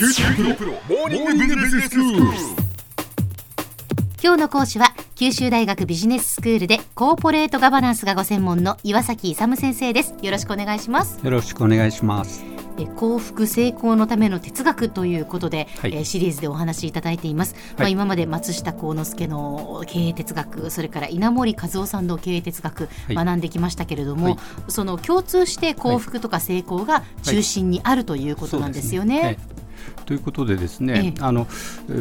九州大学モーニングビジネススクール。今日の講師は九州大学ビジネススクールでコーポレートガバナンスがご専門の岩崎勇先生です。よろしくお願いします。よろしくお願いします。え幸福成功のための哲学ということで、はいえーシリーズでお話しいただいています、まあ、はい今まで松下幸之助の経営哲学それから稲森和夫さんの経営哲学、はい。学んできましたけれども、はい。その共通して幸福とか成功が中心にあるということなんですよね。そうですねということでですね、ええあの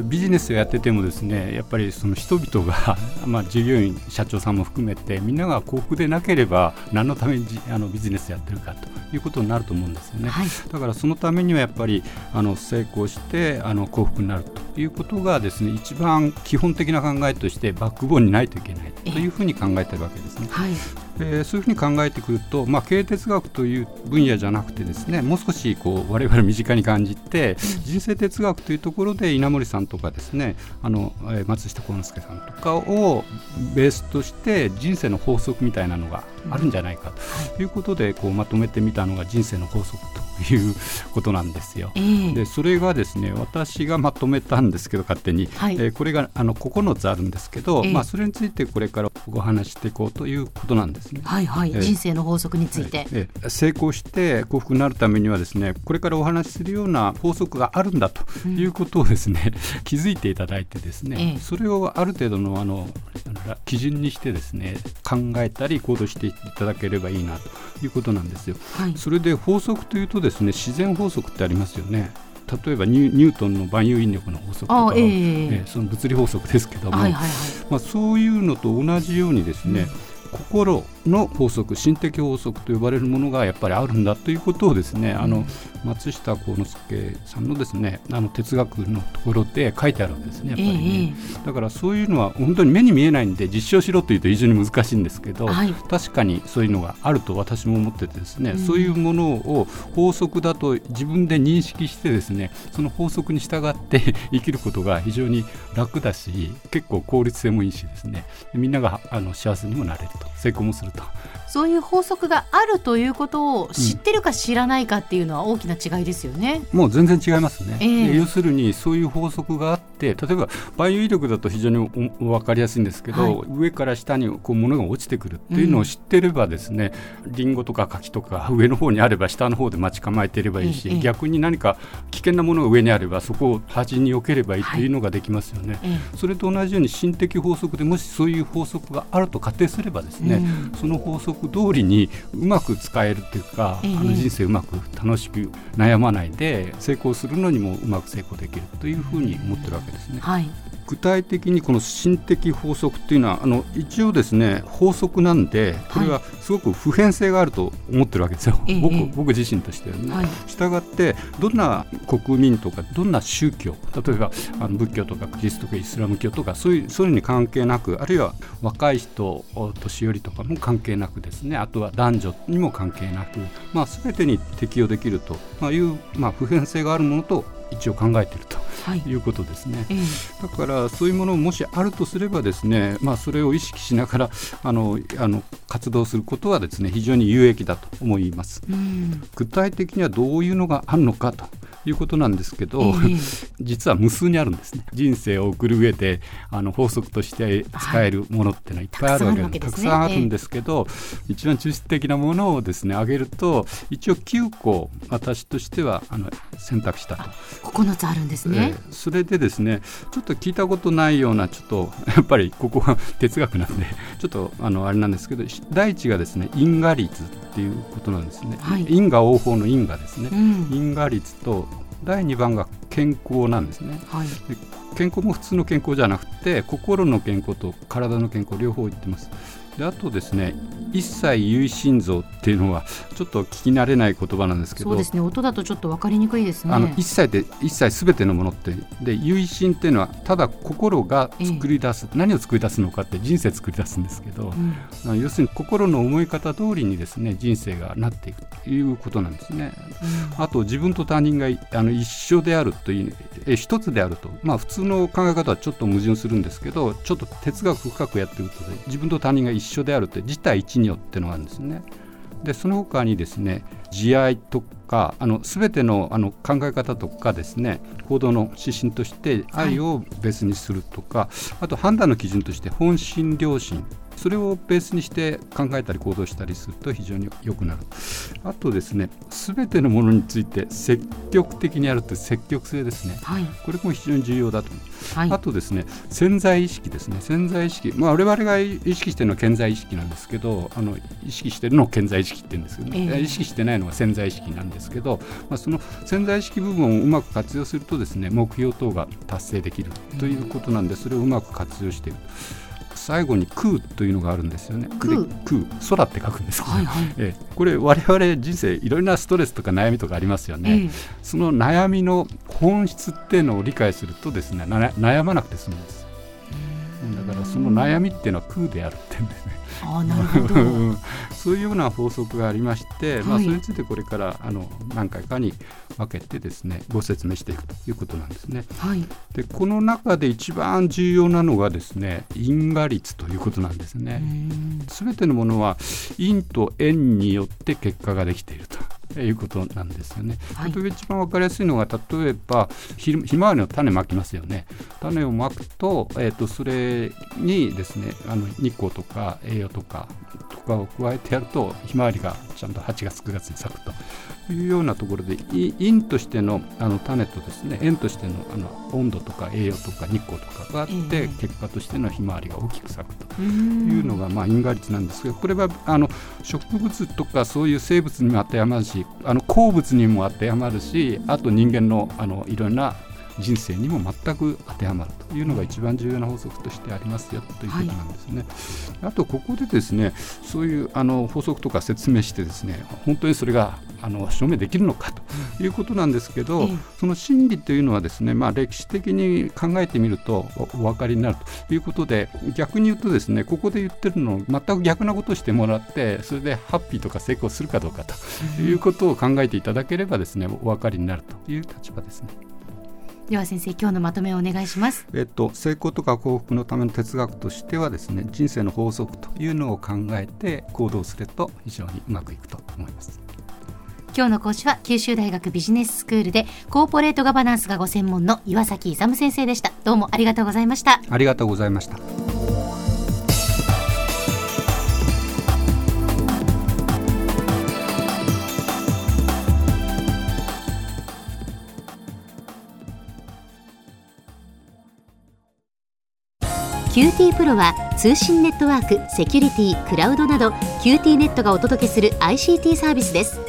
ビジネスをやっててもですねやっぱりその人々が、まあ、従業員社長さんも含めてみんなが幸福でなければ何のためにじあのビジネスやってるかということになると思うんですよね。はいだからそのためにはやっぱりあの成功してあの幸福になるということがですね一番基本的な考えとしてバックボーンにないといけないというふうに考えてるわけですね。はいでそういうふうに考えてくると、まあ、経営哲学という分野じゃなくてですねもう少しこう我々身近に感じて人生哲学というところで稲森さんとかですねあのえー松下幸之助さんとかをベースとして人生の法則みたいなのがあるんじゃないかということでこうまとめてみたのが人生の法則ということなんですよ。えーでそれがですね私がまとめたんですけど勝手に、はい。えーこれがあの9つあるんですけど、ええ。まあ、それについてこれからお話ししていこうということなんですね。はいはい、えー人生の法則について、ええ。成功して幸福になるためにはですねこれからお話しするような法則があるんだということをですね、気づいていただいてですね、ええ。それをある程度のあの基準にしてですね考えたり行動していただければいいなということなんですよ。はい。それで法則というとですね自然法則ってありますよね。例えばニュニュートンの万有引力の法則とかええ。えその物理法則ですけども、はいはいはい。まあ、そういうのと同じようにですね、心の法則心的法則と呼ばれるものがやっぱりあるんだということをですね、あの松下幸之助さんのですねあの哲学のところで書いてあるわけですねやっぱりね、だからそういうのは本当に目に見えないんで実証しろというと非常に難しいんですけど、はい。確かにそういうのがあると私も思っててですね、うん。そういうものを法則だと自分で認識してですねその法則に従って 生きることが非常に楽だし結構効率性もいいしですね。みんながあの幸せにもなれると成功もすると。そういう法則があるということを知ってるか知らないかっていうのは大きな違いですよね。もう全然違いますね、ええ。で要するにそういう法則があって例えば万有引力だと非常に分かりやすいんですけど、はい。上から下にこう物が落ちてくるっていうのを知ってればですね、リンゴとか柿とか上の方にあれば下の方で待ち構えていればいいし、ええ逆に何か危険なものが上にあればそこを端に避ければいいっていうのができますよね。え。それと同じように心的法則でもしそういう法則があると仮定すればですね、うん。その法則通りにうまく使えるっていうか、ええあの人生うまく楽しく悩まないで成功するのにもうまく成功できるというふうに思ってるわけですね。はい具体的にこの心的法則っていうのはあの一応ですね法則なんでこれはすごく普遍性があると思ってるわけですよ、ええ僕僕自身としてはね。はい。したがってどんな国民とかどんな宗教例えばあの仏教とかキリスト教イスラム教とかそういうそういうのに関係なくあるいは若い人お年寄りとかも関係なくですね。あとは男女にも関係なく、まあ、全てに適用できるとまあいう、まあ、普遍性があるものと一応考えていると。はいいうことですね。ええだからそういうものもしあるとすればですね、まあ、それを意識しながらあのあの活動することはですね非常に有益だと思います。うん具体的にはどういうのがあるのかということなんですけど、ええ 実は無数にあるんですね人生を送る上であの法則として使えるものってのはいっぱいあるわけで,、たくたくさんあるわけですねさんあるんですけど、一番中心的なものをですね挙げると一応9個私としてはあの選択したと。9つあるんですね。えーそれでですねちょっと聞いたことないようなちょっと やっぱりここは哲学なんで ちょっとあのあれなんですけど第一がですね因果率っていうことなんですね、はい。因果応報の因果ですね、うん。因果率と第2番が健康なんですね。はい。で健康も普通の健康じゃなくて心の健康と体の健康両方言ってますであとですね一切有心臓っていうのはちょっと聞き慣れない言葉なんですけどそうですね音だとちょっと分かりにくいですね。あの一切で一切すべてのものってで唯心っていうのはただ心が作り出す、何を作り出すのかって人生作り出すんですけど、うん要するに心の思い方通りにですね人生がなっていくということなんですね。あと自分と他人がいあの一緒であるというえ一つであるとまあ普通の考え方はちょっと矛盾するんですけどちょっと哲学深くやっていくと自分と他人が一緒であるって自体一如ってのがあるんですね。でその他にですね慈愛とかあの全てのあの考え方とかですね行動の指針として愛をベースにするとか、はい、あと判断の基準として本心良心それをベースにして考えたり行動したりすると非常に良くなる。あとですね全てのものについて積極的にやるという積極性ですね、はい、これも非常に重要だと思はい、あとですね潜在意識ですね。潜在意識、まあ、我々が意識しているのは潜在意識なんですけどあの意識しているのを潜在意識って言うんですけど、ね、えー、意識してないのは潜在意識なんですけど、まあ、その潜在意識部分をうまく活用するとですね目標等が達成できるということなんでそれをうまく活用している。最後に空というのがあるんですよね。空空空って書くんですけど、はいはい、えこれ我々人生いろいろなストレスとか悩みとかありますよね。えー、その悩みの本質っていうのを理解するとですね悩まなくて済むんです。だからその悩みっていうのは空であるってんですね。あなるほど そういうような法則がありまして、はい、まあ、それについてこれからあの何回かに分けてですねご説明していくということなんですね。はい、でこの中で一番重要なのがですね因果率ということなんですね。すべてのものは因と縁によって結果ができていると。いうことなんですよね。はい、例えば一番分かりやすいのが例えばひひまわりの種まきますよね。種をまくと,、えーと、それにですねあの日光とか栄養とかとかを加えてやるとひまわりがちゃんと8月9月に咲くというようなところで陰としてのあの種とですね円としてのあの温度とか栄養とか日光とかがあって、えー、結果としてのひまわりが大きく咲くというのがまあ因果率なんですけどこれはあの植物とかそういう生物にも当てはまるしあの鉱物にも当てはまるしあと人間のあのいろんな人生にも全く当てはまるというのが一番重要な法則としてありますよということなんですね。はい、あとここでですねそういうあの法則とか説明してですね本当にそれがあの証明できるのかということなんですけど、うん、その真理というのはですね、まあ、歴史的に考えてみるとお分かりになるということで逆に言うとですねここで言ってるの全く逆なことをしてもらってそれでハッピーとか成功するかどうかということを考えていただければですねお分かりになるという立場ですね。では先生今日のまとめをお願いします。えっと成功とか幸福のための哲学としてはですね人生の法則というのを考えて行動すると非常にうまくいくと思います。今日の講師は九州大学ビジネススクールでコーポレートガバナンスがご専門の岩崎勇先生でした。どうもありがとうございました。ありがとうございました。QT プロは通信ネットワーク、セキュリティ、クラウドなど QT ネットがお届けする ICT サービスです